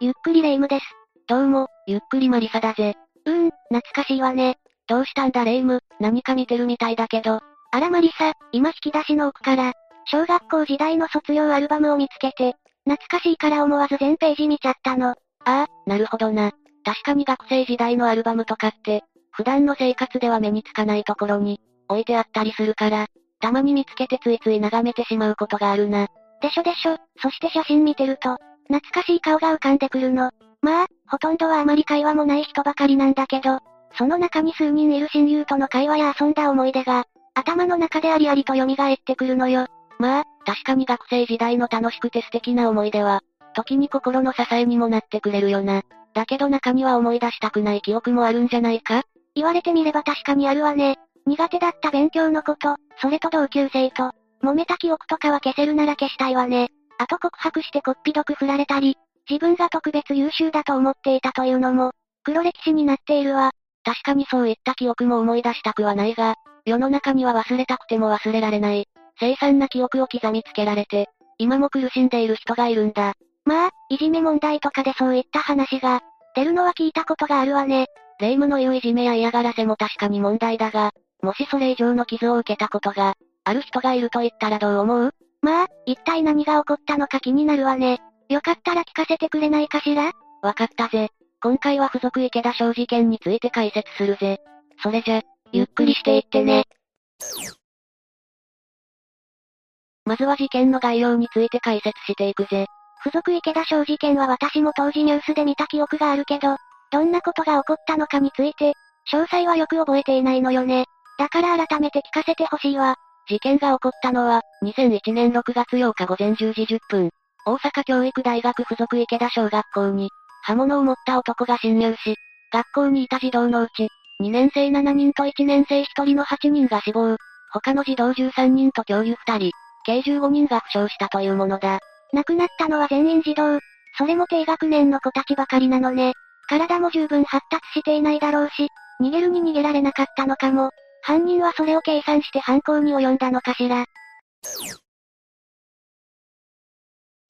ゆっくりレ夢ムです。どうも、ゆっくりマリサだぜ。うーん、懐かしいわね。どうしたんだレ夢ム、何か見てるみたいだけど。あらマリサ、今引き出しの奥から、小学校時代の卒業アルバムを見つけて、懐かしいから思わず全ページ見ちゃったの。ああ、なるほどな。確かに学生時代のアルバムとかって、普段の生活では目につかないところに、置いてあったりするから、たまに見つけてついつい眺めてしまうことがあるな。でしょでしょ、そして写真見てると、懐かしい顔が浮かんでくるの。まあ、ほとんどはあまり会話もない人ばかりなんだけど、その中に数人いる親友との会話や遊んだ思い出が、頭の中でありありと蘇ってくるのよ。まあ、確かに学生時代の楽しくて素敵な思い出は、時に心の支えにもなってくれるよな。だけど中には思い出したくない記憶もあるんじゃないか？言われてみれば確かにあるわね。苦手だった勉強のこと、それと同級生と、揉めた記憶とかは消せるなら消したいわね。あと告白してこっぴどく振られたり、自分が特別優秀だと思っていたというのも、黒歴史になっているわ。確かにそういった記憶も思い出したくはないが、世の中には忘れたくても忘れられない、凄惨な記憶を刻みつけられて、今も苦しんでいる人がいるんだ。まあ、いじめ問題とかでそういった話が、出るのは聞いたことがあるわね。霊夢の言ういじめや嫌がらせも確かに問題だが、もしそれ以上の傷を受けたことが、ある人がいると言ったらどう思う？まあ、一体何が起こったのか気になるわね。よかったら聞かせてくれないかしら？わかったぜ。今回は付属池田小事件について解説するぜ。それじゃ、ゆっくりしていってね。まずは事件の概要について解説していくぜ。付属池田小事件は私も当時ニュースで見た記憶があるけど、どんなことが起こったのかについて、詳細はよく覚えていないのよね。だから改めて聞かせてほしいわ。事件が起こったのは、2001年6月8日午前10時10分、大阪教育大学附属池田小学校に、刃物を持った男が侵入し、学校にいた児童のうち、2年生7人と1年生1人の8人が死亡、他の児童13人と教諭2人、計15人が負傷したというものだ。亡くなったのは全員児童。それも低学年の子たちばかりなのね。体も十分発達していないだろうし、逃げるに逃げられなかったのかも。犯人はそれを計算して犯行に及んだのかしら。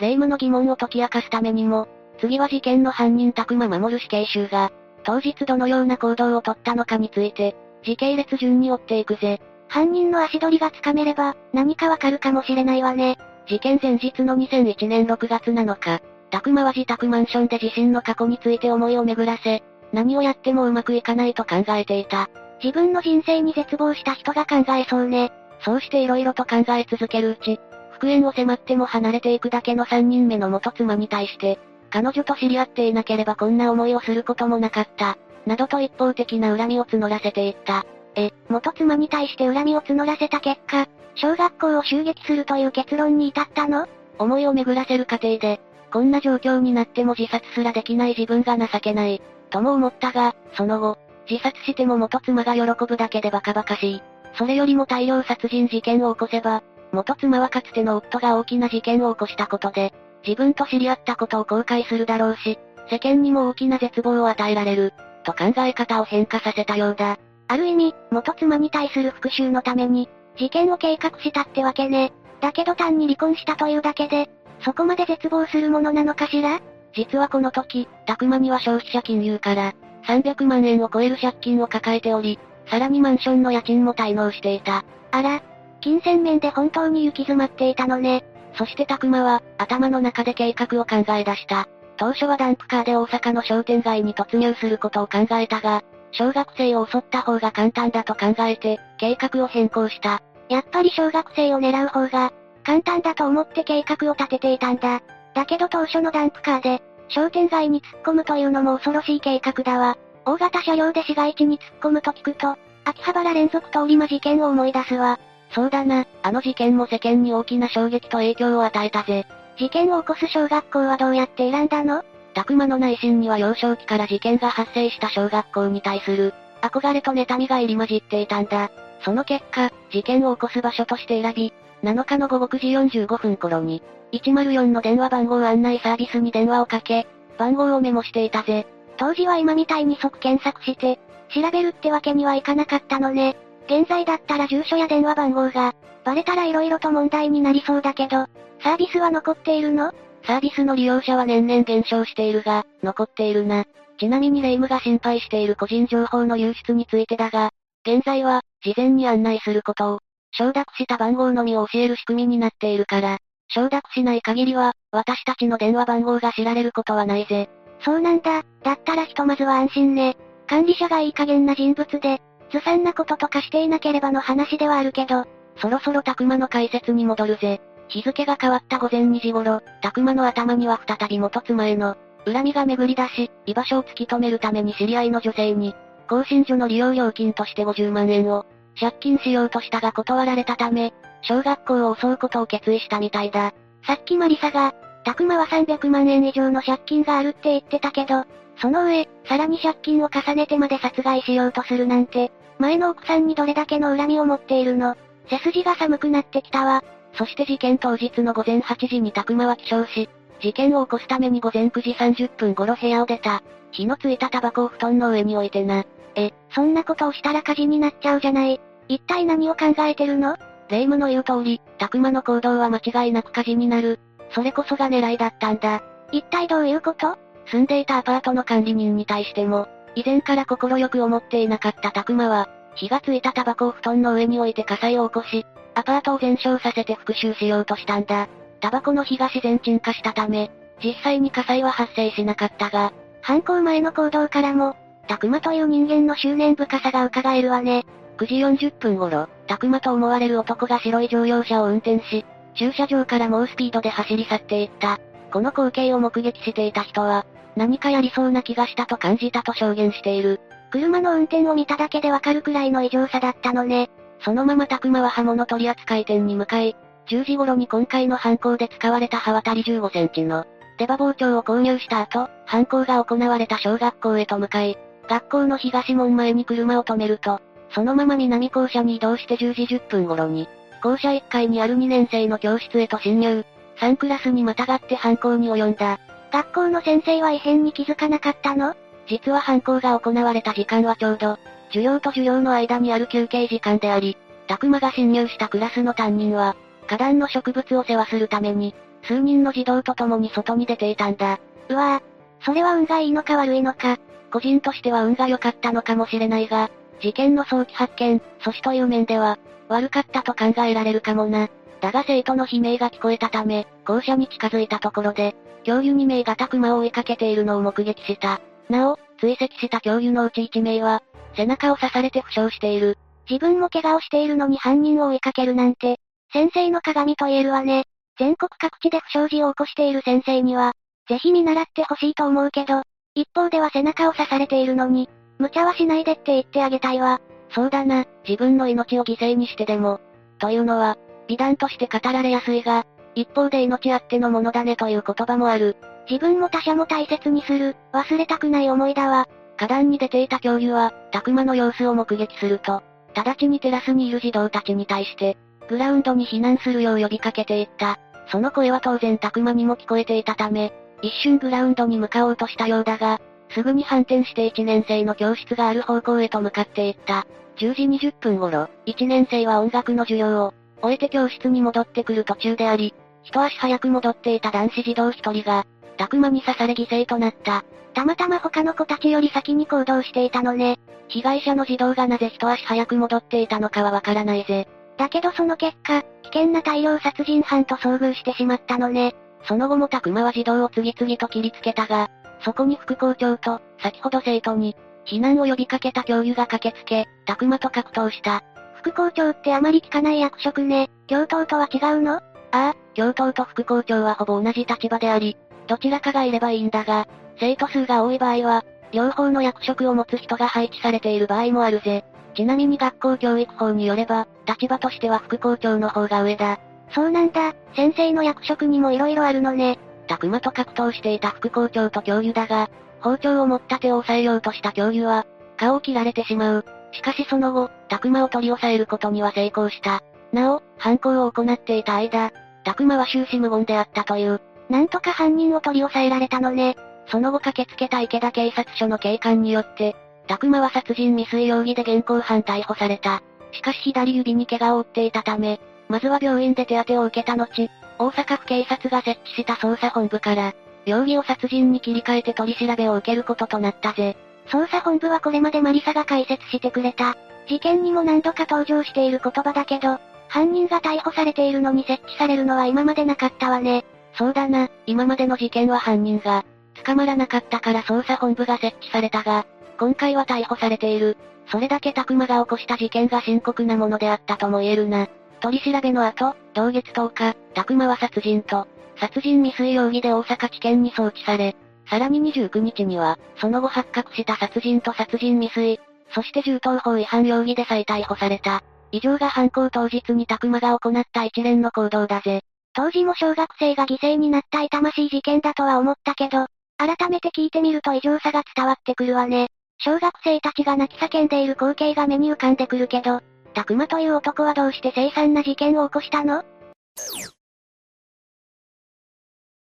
霊夢の疑問を解き明かすためにも、次は事件の犯人宅間守死刑囚が、当日どのような行動をとったのかについて、時系列順に追っていくぜ。犯人の足取りがつかめれば、何かわかるかもしれないわね。事件前日の2001年6月7日、宅間は自宅マンションで自身の過去について思いを巡らせ、何をやってもうまくいかないと考えていた。自分の人生に絶望した人が考えそうね。そうして色々と考え続けるうち、復縁を迫っても離れていくだけの3人目の元妻に対して、彼女と知り合っていなければこんな思いをすることもなかった。などと一方的な恨みを募らせていった。え、元妻に対して恨みを募らせた結果、小学校を襲撃するという結論に至ったの？思いを巡らせる過程で、こんな状況になっても自殺すらできない自分が情けない、とも思ったが、その後、自殺しても元妻が喜ぶだけでバカバカしい。それよりも大量殺人事件を起こせば、元妻はかつての夫が大きな事件を起こしたことで、自分と知り合ったことを後悔するだろうし、世間にも大きな絶望を与えられる、と考え方を変化させたようだ。ある意味、元妻に対する復讐のために、事件を計画したってわけね。だけど単に離婚したというだけで、そこまで絶望するものなのかしら？実はこの時、たくまには消費者金融から、300万円を超える借金を抱えており、さらにマンションの家賃も滞納していた。あら、金銭面で本当に行き詰まっていたのね。そしてたくまは、頭の中で計画を考え出した。当初はダンプカーで大阪の商店街に突入することを考えたが、小学生を襲った方が簡単だと考えて、計画を変更した。やっぱり小学生を狙う方が、簡単だと思って計画を立てていたんだ。だけど当初のダンプカーで、商店街に突っ込むというのも恐ろしい計画だわ。大型車両で市街地に突っ込むと聞くと、秋葉原連続通り魔事件を思い出すわ。そうだな、あの事件も世間に大きな衝撃と影響を与えたぜ。事件を起こす小学校はどうやって選んだの？たくまの内心には幼少期から事件が発生した小学校に対する、憧れと妬みが入り混じっていたんだ。その結果、事件を起こす場所として選び、7日の午後9時45分頃に、104の電話番号案内サービスに電話をかけ、番号をメモしていたぜ。当時は今みたいに即検索して、調べるってわけにはいかなかったのね。現在だったら住所や電話番号が、バレたら色々と問題になりそうだけど、サービスは残っているの？サービスの利用者は年々減少しているが、残っているな。ちなみに霊夢が心配している個人情報の流出についてだが、現在は、事前に案内することを、承諾した番号のみを教える仕組みになっているから、承諾しない限りは、私たちの電話番号が知られることはないぜ。そうなんだ、だったらひとまずは安心ね。管理者がいい加減な人物で、ずさんなこととかしていなければの話ではあるけど、そろそろたくまの解説に戻るぜ。日付が変わった午前2時頃、たくまの頭には再び元妻への、恨みが巡り出し、居場所を突き止めるために知り合いの女性に、更新所の利用料金として50万円を、借金しようとしたが断られたため、小学校を襲うことを決意したみたいだ。さっきマリサが、たくまは300万円以上の借金があるって言ってたけど、その上、さらに借金を重ねてまで殺害しようとするなんて、前の奥さんにどれだけの恨みを持っているの。背筋が寒くなってきたわ。そして事件当日の午前8時にたくまは起床し、事件を起こすために午前9時30分頃部屋を出た。火のついたタバコを布団の上に置いてな。え、そんなことをしたら火事になっちゃうじゃない。一体何を考えてるの？霊夢の言う通り、たくまの行動は間違いなく火事になる。それこそが狙いだったんだ。一体どういうこと？住んでいたアパートの管理人に対しても、以前から心よく思っていなかったたくまは、火がついたタバコを布団の上に置いて火災を起こし、アパートを全焼させて復讐しようとしたんだ。タバコの火が自然鎮火したため、実際に火災は発生しなかったが、犯行前の行動からも、たくまという人間の執念深さが伺えるわね。9時40分頃、たくまと思われる男が白い乗用車を運転し、駐車場から猛スピードで走り去っていった。この光景を目撃していた人は、何かやりそうな気がしたと感じたと証言している。車の運転を見ただけでわかるくらいの異常さだったのね。そのままたくまは刃物取扱店に向かい、10時頃に今回の犯行で使われた刃渡り15センチの出刃包丁を購入した後、犯行が行われた小学校へと向かい、学校の東門前に車を止めると、そのまま南校舎に移動して10時10分頃に、校舎1階にある2年生の教室へと侵入。3クラスにまたがって犯行に及んだ。学校の先生は異変に気づかなかったの？実は犯行が行われた時間はちょうど、授業と授業の間にある休憩時間であり、たくまが侵入したクラスの担任は、花壇の植物を世話するために、数人の児童と共に外に出ていたんだ。うわぁ、それは運がいいのか悪いのか。個人としては運が良かったのかもしれないが、事件の早期発見、阻止という面では、悪かったと考えられるかもな。だが生徒の悲鳴が聞こえたため、校舎に近づいたところで、教諭2名がたくまを追いかけているのを目撃した。なお、追跡した教諭のうち1名は、背中を刺されて負傷している。自分も怪我をしているのに犯人を追いかけるなんて、先生の鏡と言えるわね。全国各地で不祥事を起こしている先生には、ぜひ見習ってほしいと思うけど、一方では背中を刺されているのに、無茶はしないでって言ってあげたいわ。そうだな、自分の命を犠牲にしてでも。というのは、美談として語られやすいが、一方で命あってのものだねという言葉もある。自分も他者も大切にする、忘れたくない思いだわ。花壇に出ていた教諭は、たくまの様子を目撃すると、直ちにテラスにいる児童たちに対して、グラウンドに避難するよう呼びかけていった。その声は当然たくまにも聞こえていたため、一瞬グラウンドに向かおうとしたようだが、すぐに反転して1年生の教室がある方向へと向かっていった。10時20分頃、1年生は音楽の授業を、終えて教室に戻ってくる途中であり、一足早く戻っていた男子児童一人が、たくまに刺され犠牲となった。たまたま他の子たちより先に行動していたのね。被害者の児童がなぜ一足早く戻っていたのかはわからないぜ。だけどその結果、危険な大量殺人犯と遭遇してしまったのね。その後もたくまは児童を次々と切りつけたが、そこに副校長と、先ほど生徒に、避難を呼びかけた教諭が駆けつけ、たくまと格闘した。副校長ってあまり聞かない役職ね。教頭とは違うの？ああ、教頭と副校長はほぼ同じ立場であり、どちらかがいればいいんだが、生徒数が多い場合は、両方の役職を持つ人が配置されている場合もあるぜ。ちなみに学校教育法によれば、立場としては副校長の方が上だ。そうなんだ、先生の役職にも色々あるのね。たくまと格闘していた副校長と教諭だが、包丁を持った手を押さえようとした教諭は、顔を切られてしまう。しかしその後、たくまを取り押さえることには成功した。なお、犯行を行っていた間、たくまは終始無言であったという。なんとか犯人を取り押さえられたのね。その後駆けつけた池田警察署の警官によって、たくまは殺人未遂容疑で現行犯逮捕された。しかし左指に怪我を負っていたため、まずは病院で手当てを受けた後、大阪府警察が設置した捜査本部から、容疑を殺人に切り替えて取り調べを受けることとなったぜ。捜査本部はこれまでマリサが解説してくれた。事件にも何度か登場している言葉だけど、犯人が逮捕されているのに設置されるのは今までなかったわね。そうだな、今までの事件は犯人が、捕まらなかったから捜査本部が設置されたが、今回は逮捕されている。それだけ拓馬が起こした事件が深刻なものであったとも言えるな。取り調べの後、同月10日、拓馬は殺人と、殺人未遂容疑で大阪地検に送致され、さらに29日には、その後発覚した殺人と殺人未遂、そして銃刀法違反容疑で再逮捕された。以上が犯行当日に拓馬が行った一連の行動だぜ。当時も小学生が犠牲になった痛ましい事件だとは思ったけど、改めて聞いてみると異常さが伝わってくるわね。小学生たちが泣き叫んでいる光景が目に浮かんでくるけど、拓馬という男はどうして凄惨な事件を起こしたの？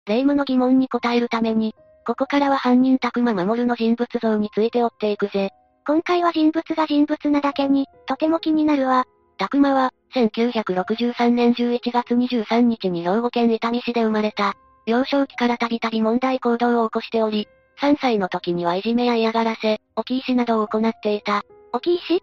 霊夢の疑問に答えるために、ここからは犯人拓馬守の人物像について追っていくぜ。今回は人物が人物なだけに、とても気になるわ。拓馬は、1963年11月23日に兵庫県伊丹市で生まれた。幼少期からたびたび問題行動を起こしており、3歳の時にはいじめや嫌がらせ、置き石などを行っていた。置き石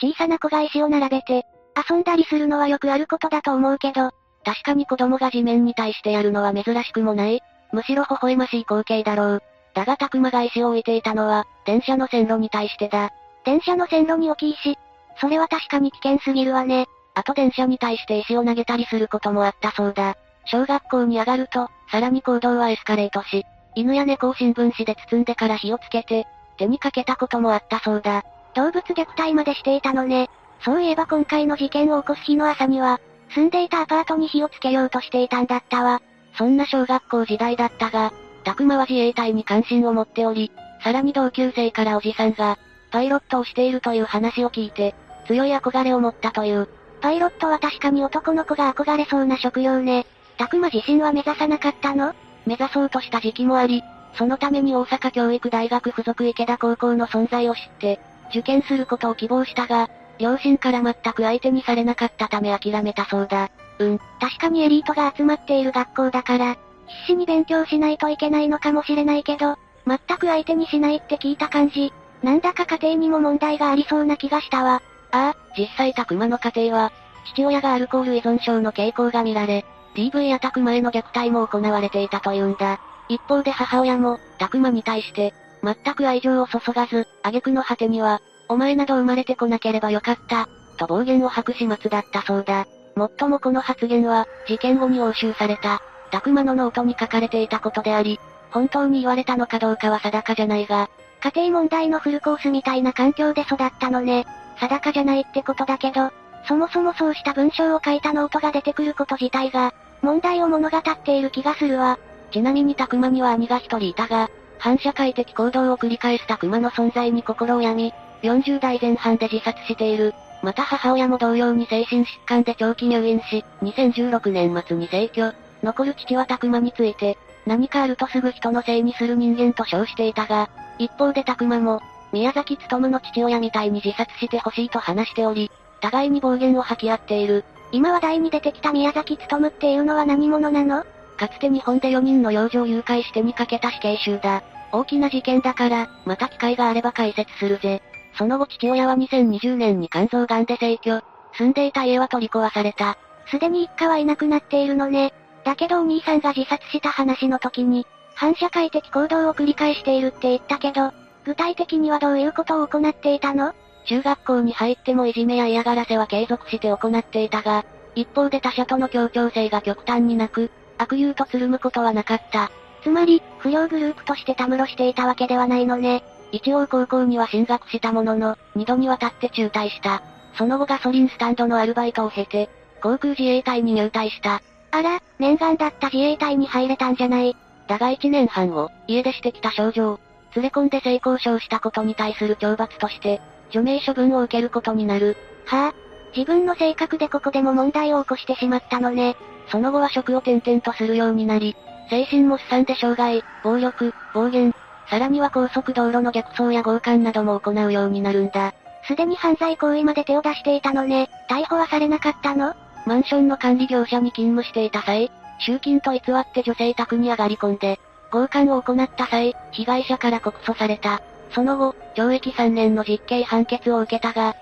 小さな子が石を並べて、遊んだりするのはよくあることだと思うけど、確かに子供が地面に対してやるのは珍しくもない。むしろ微笑ましい光景だろう。だがたくまが石を置いていたのは、電車の線路に対してだ。電車の線路に置き石。それは確かに危険すぎるわね。あと電車に対して石を投げたりすることもあったそうだ。小学校に上がると、さらに行動はエスカレートし、犬や猫を新聞紙で包んでから火をつけて、手にかけたこともあったそうだ。動物虐待までしていたのね。そういえば今回の事件を起こす日の朝には、住んでいたアパートに火をつけようとしていたんだったわ。そんな小学校時代だったが、たくまは自衛隊に関心を持っており、さらに同級生からおじさんが、パイロットをしているという話を聞いて、強い憧れを持ったという。パイロットは確かに男の子が憧れそうな職業ね。たくま自身は目指さなかったの？目指そうとした時期もあり、そのために大阪教育大学附属池田高校の存在を知って、受験することを希望したが、両親から全く相手にされなかったため諦めたそうだ。うん、確かにエリートが集まっている学校だから、必死に勉強しないといけないのかもしれないけど、全く相手にしないって聞いた感じ、なんだか家庭にも問題がありそうな気がしたわ。ああ、実際たくまの家庭は、父親がアルコール依存症の傾向が見られ、DV アタック前の虐待も行われていたというんだ。一方で母親も、たくまに対して、全く愛情を注がず、挙句の果てには、お前など生まれてこなければよかった、と暴言を吐く始末だったそうだ。もっともこの発言は、事件後に押収された、たくまのノートに書かれていたことであり、本当に言われたのかどうかは定かじゃないが、家庭問題のフルコースみたいな環境で育ったのね。定かじゃないってことだけど、そもそもそうした文章を書いたノートが出てくること自体が、問題を物語っている気がするわ。ちなみにたくまには兄が一人いたが、反社会的行動を繰り返すたくまの存在に心を病み、40代前半で自殺している。また母親も同様に精神疾患で長期入院し、2016年末に逝去。残る父はたくまについて、何かあるとすぐ人のせいにする人間と称していたが、一方でたくまも、宮崎勤の父親みたいに自殺してほしいと話しており、互いに暴言を吐き合っている。今話題に出てきた宮崎勤っていうのは何者なの？かつて日本で4人の幼女を誘拐してにかけた死刑囚だ。大きな事件だから、また機会があれば解説するぜ。その後父親は2020年に肝臓癌で逝去。住んでいた家は取り壊された。すでに一家はいなくなっているのね。だけどお兄さんが自殺した話の時に、反社会的行動を繰り返しているって言ったけど、具体的にはどういうことを行っていたの？中学校に入ってもいじめや嫌がらせは継続して行っていたが、一方で他者との協調性が極端になく、悪友とつるむことはなかった。つまり、不良グループとしてたむろしていたわけではないのね。一応高校には進学したものの、二度にわたって中退した。その後ガソリンスタンドのアルバイトを経て、航空自衛隊に入隊した。あら、念願だった自衛隊に入れたんじゃない。だが一年半を、家出してきた症状、連れ込んで性交渉したことに対する懲罰として、除名処分を受けることになる。はぁ、あ、自分の性格でここでも問題を起こしてしまったのね。その後は職を転々とするようになり、精神もすさんで障害、暴力、暴言、さらには高速道路の逆走や強姦なども行うようになるんだ。すでに犯罪行為まで手を出していたのね。逮捕はされなかったの？マンションの管理業者に勤務していた際、集金と偽って女性宅に上がり込んで、強姦を行った際、被害者から告訴された。その後、懲役3年の実刑判決を受けたが、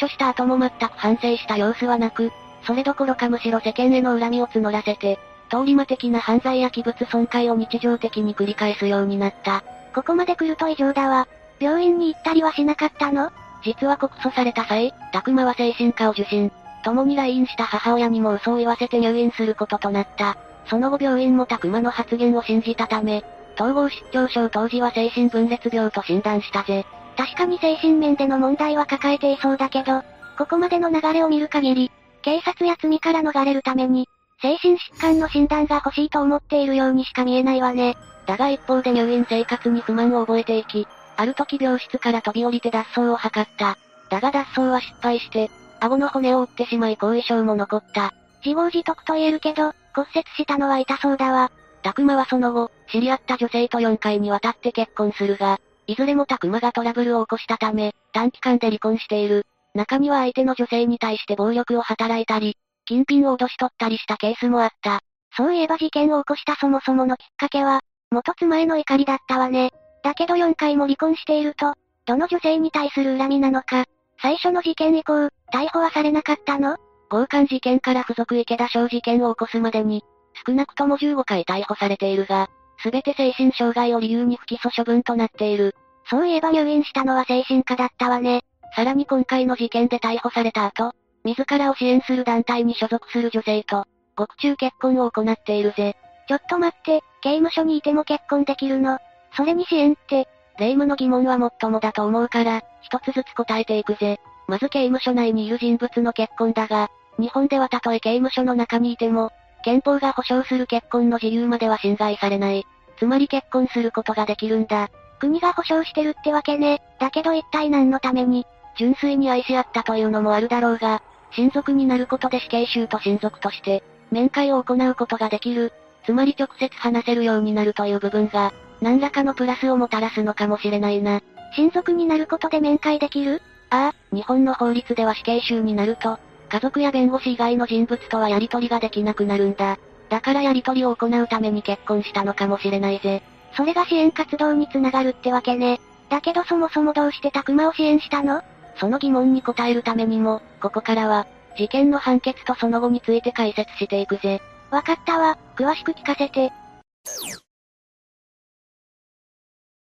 出所した後も全く反省した様子はなく、それどころかむしろ世間への恨みを募らせて、通り魔的な犯罪や器物損壊を日常的に繰り返すようになった。ここまで来ると異常だわ。病院に行ったりはしなかったの？実は告訴された際、たくまは精神科を受診。共に来院した母親にも嘘を言わせて入院することとなった。その後病院もたくまの発言を信じたため、統合失調症当時は精神分裂病と診断したぜ。確かに精神面での問題は抱えていそうだけど、ここまでの流れを見る限り、警察や罪から逃れるために、精神疾患の診断が欲しいと思っているようにしか見えないわね。だが一方で入院生活に不満を覚えていき、ある時病室から飛び降りて脱走を図った。だが脱走は失敗して、顎の骨を折ってしまい後遺症も残った。自業自得と言えるけど、骨折したのは痛そうだわ。たくまはその後、知り合った女性と4回にわたって結婚するが、いずれもたくまがトラブルを起こしたため、短期間で離婚している。中には相手の女性に対して暴力を働いたり、金品を脅し取ったりしたケースもあった。そういえば事件を起こしたそもそものきっかけは、元妻への怒りだったわね。だけど4回も離婚していると、どの女性に対する恨みなのか、最初の事件以降、逮捕はされなかったの？強姦事件から付属池田小事件を起こすまでに、少なくとも15回逮捕されているが、すべて精神障害を理由に不起訴処分となっている。そういえば入院したのは精神科だったわね。さらに今回の事件で逮捕された後、自らを支援する団体に所属する女性と、獄中結婚を行っているぜ。ちょっと待って、刑務所にいても結婚できるの？それに支援って、霊夢の疑問はもっともだと思うから、一つずつ答えていくぜ。まず刑務所内にいる人物の結婚だが、日本ではたとえ刑務所の中にいても、憲法が保障する結婚の自由までは侵害されない。つまり結婚することができるんだ。国が保障してるってわけね。だけど一体何のために純粋に愛し合ったというのもあるだろうが、親族になることで死刑囚と親族として、面会を行うことができる。つまり直接話せるようになるという部分が、何らかのプラスをもたらすのかもしれないな。親族になることで面会できる？ああ、日本の法律では死刑囚になると、家族や弁護士以外の人物とはやり取りができなくなるんだ。だからやり取りを行うために結婚したのかもしれないぜ。それが支援活動につながるってわけね。だけどそもそもどうしてたくまを支援したの？その疑問に答えるためにも、ここからは、事件の判決とその後について解説していくぜ。わかったわ、詳しく聞かせて。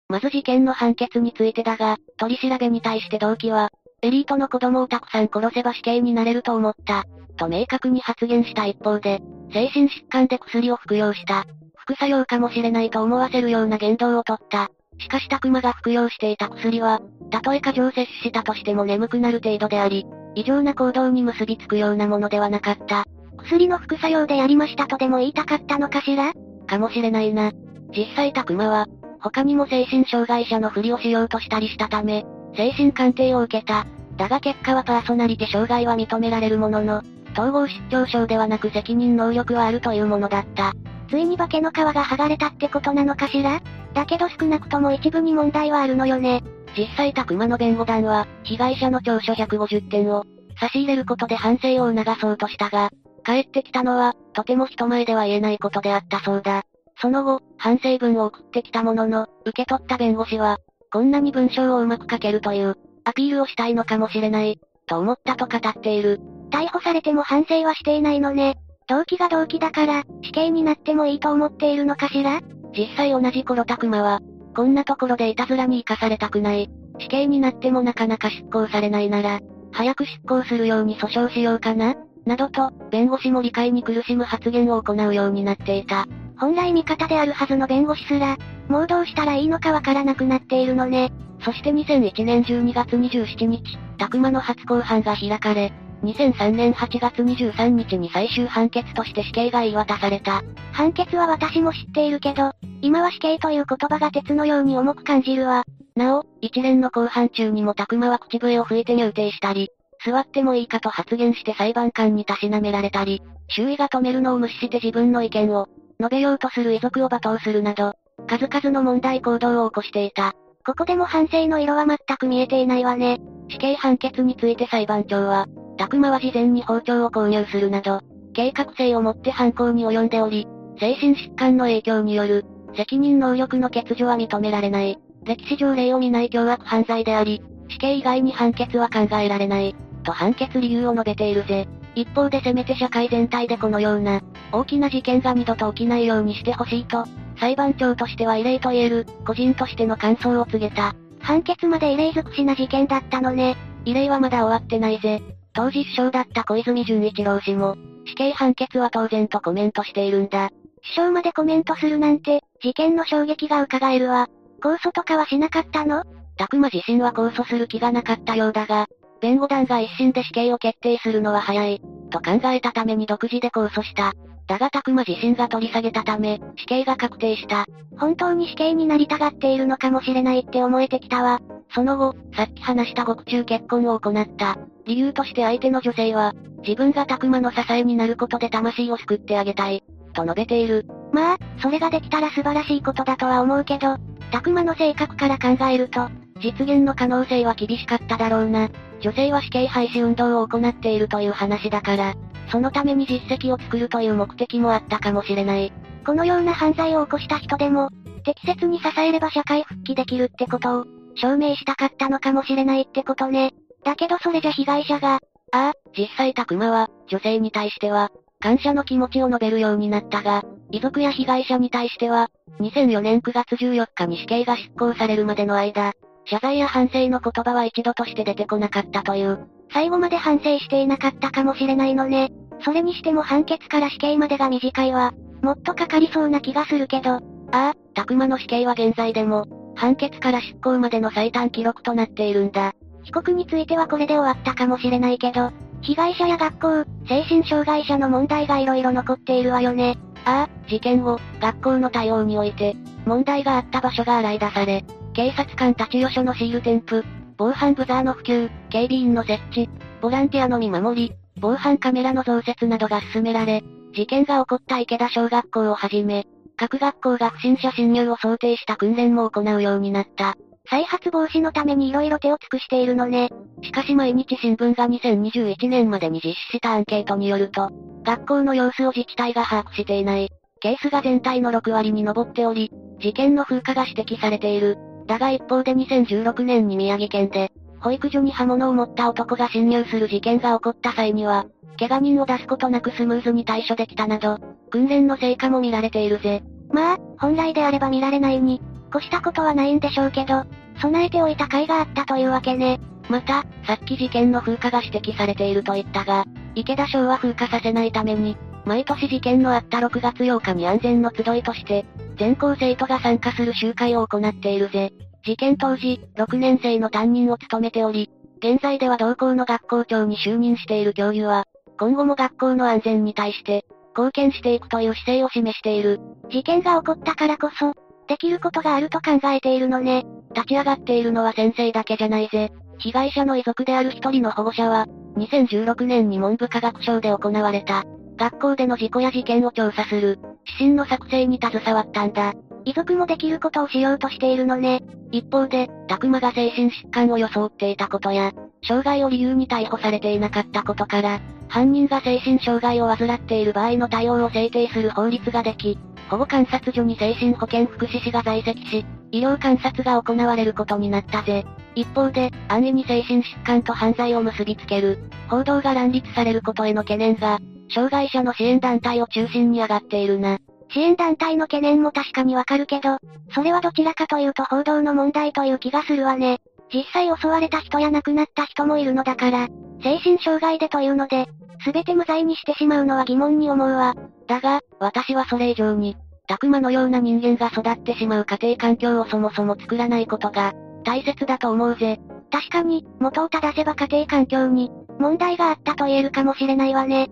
まず事件の判決についてだが、取り調べに対して動機は、エリートの子供をたくさん殺せば死刑になれると思った、と明確に発言した一方で、精神疾患で薬を服用した。副作用かもしれないと思わせるような言動をとった。しかしタクマが服用していた薬は、たとえ過剰摂取したとしても眠くなる程度であり、異常な行動に結びつくようなものではなかった。薬の副作用でやりましたとでも言いたかったのかしら？かもしれないな。実際タクマは、他にも精神障害者のふりをしようとしたりしたため、精神鑑定を受けた。だが結果はパーソナリティ障害は認められるものの、統合失調症ではなく責任能力はあるというものだった。ついに化けの皮が剥がれたってことなのかしら？だけど少なくとも一部に問題はあるのよね。実際たくまの弁護団は、被害者の調書150点を、差し入れることで反省を促そうとしたが、帰ってきたのは、とても人前では言えないことであったそうだ。その後、反省文を送ってきたものの、受け取った弁護士は、こんなに文章をうまく書けるという、アピールをしたいのかもしれない、と思ったと語っている。逮捕されても反省はしていないのね。動機が動機だから、死刑になってもいいと思っているのかしら？実際同じ頃たくまは、こんなところでいたずらに生かされたくない。死刑になってもなかなか執行されないなら、早く執行するように訴訟しようかな？などと、弁護士も理解に苦しむ発言を行うようになっていた。本来味方であるはずの弁護士すら、もうどうしたらいいのかわからなくなっているのね。そして2001年12月27日、たくまの初公判が開かれ、2003年8月23日に最終判決として死刑が言い渡された。判決は私も知っているけど、今は死刑という言葉が鉄のように重く感じるわ。なお、一連の公判中にもたくまは口笛を吹いて入廷したり、座ってもいいかと発言して裁判官にたしなめられたり、周囲が止めるのを無視して自分の意見を、述べようとする遺族を罵倒するなど、数々の問題行動を起こしていた。ここでも反省の色は全く見えていないわね。死刑判決について裁判長は、たくまは事前に包丁を購入するなど、計画性を持って犯行に及んでおり、精神疾患の影響による、責任能力の欠如は認められない。歴史上例を見ない凶悪犯罪であり、死刑以外に判決は考えられない。と判決理由を述べているぜ。一方でせめて社会全体でこのような、大きな事件が二度と起きないようにしてほしいと、裁判長としては異例と言える、個人としての感想を告げた。判決まで異例尽くしな事件だったのね。異例はまだ終わってないぜ。当時首相だった小泉純一郎氏も、死刑判決は当然とコメントしているんだ。首相までコメントするなんて、事件の衝撃が伺えるわ。控訴とかはしなかったの？たくま自身は控訴する気がなかったようだが、弁護団が一審で死刑を決定するのは早い、と考えたために独自で控訴した。だがたくま自身が取り下げたため、死刑が確定した。本当に死刑になりたがっているのかもしれないって思えてきたわ。その後、さっき話した獄中結婚を行った。理由として相手の女性は、自分がたくまの支えになることで魂を救ってあげたい、と述べている。まあ、それができたら素晴らしいことだとは思うけど、たくまの性格から考えると、実現の可能性は厳しかっただろうな。女性は死刑廃止運動を行っているという話だから、そのために実績を作るという目的もあったかもしれない。このような犯罪を起こした人でも、適切に支えれば社会復帰できるってことを、証明したかったのかもしれないってことね。だけどそれじゃ被害者が、ああ、実際たくまは、女性に対しては、感謝の気持ちを述べるようになったが、遺族や被害者に対しては、2004年9月14日に死刑が執行されるまでの間、謝罪や反省の言葉は一度として出てこなかったという。最後まで反省していなかったかもしれないのね。それにしても判決から死刑までが短いわ。もっとかかりそうな気がするけど。ああ、たくまの死刑は現在でも、判決から執行までの最短記録となっているんだ。被告についてはこれで終わったかもしれないけど、被害者や学校、精神障害者の問題が色々残っているわよね。ああ、事件後、学校の対応において、問題があった場所が洗い出され、警察官立ち寄所のシール添付、防犯ブザーの普及、警備員の設置、ボランティアの見守り、防犯カメラの増設などが進められ、事件が起こった池田小学校をはじめ、各学校が不審者侵入を想定した訓練も行うようになった。再発防止のために色々手を尽くしているのね。しかし毎日新聞が2021年までに実施したアンケートによると、学校の様子を自治体が把握していない。ケースが全体の6割に上っており、事件の風化が指摘されている。だが一方で2016年に宮城県で、保育所に刃物を持った男が侵入する事件が起こった際には、怪我人を出すことなくスムーズに対処できたなど、訓練の成果も見られているぜ。まあ、本来であれば見られないに、越したことはないんでしょうけど、備えておいた甲斐があったというわけね。また、さっき事件の風化が指摘されていると言ったが、池田省は風化させないために、毎年事件のあった6月8日に安全の集いとして、全校生徒が参加する集会を行っているぜ。事件当時、6年生の担任を務めており、現在では同校の学校長に就任している教諭は、今後も学校の安全に対して、貢献していくという姿勢を示している。事件が起こったからこそ、できることがあると考えているのね。立ち上がっているのは先生だけじゃないぜ。被害者の遺族である一人の保護者は、2016年に文部科学省で行われた、学校での事故や事件を調査する、指針の作成に携わったんだ。遺族もできることをしようとしているのね。一方で、たくまが精神疾患を装っていたことや、障害を理由に逮捕されていなかったことから、犯人が精神障害を患っている場合の対応を制定する法律ができ、保護観察所に精神保健福祉士が在籍し、医療観察が行われることになったぜ。一方で、安易に精神疾患と犯罪を結びつける、報道が乱立されることへの懸念が、障害者の支援団体を中心に上がっているな。支援団体の懸念も確かにわかるけど、それはどちらかというと報道の問題という気がするわね。実際襲われた人や亡くなった人もいるのだから、精神障害でというので、すべて無罪にしてしまうのは疑問に思うわ。だが、私はそれ以上に、たくまのような人間が育ってしまう家庭環境をそもそも作らないことが、大切だと思うぜ。確かに、元を正せば家庭環境に、問題があったと言えるかもしれないわね。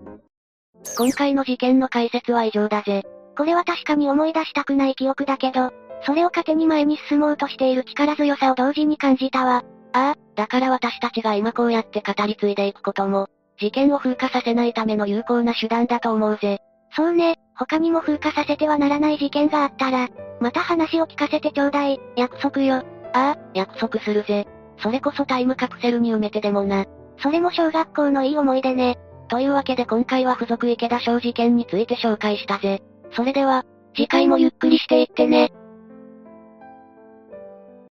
今回の事件の解説は以上だぜ。これは確かに思い出したくない記憶だけど、それを糧に前に進もうとしている力強さを同時に感じたわ。ああ、だから私たちが今こうやって語り継いでいくことも、事件を風化させないための有効な手段だと思うぜ。そうね、他にも風化させてはならない事件があったら、また話を聞かせてちょうだい、約束よ。ああ、約束するぜ。それこそタイムカプセルに埋めてでもな。それも小学校のいい思い出ね。というわけで今回は付属池田小事件について紹介したぜ。それでは、次回もゆっくりしていってね。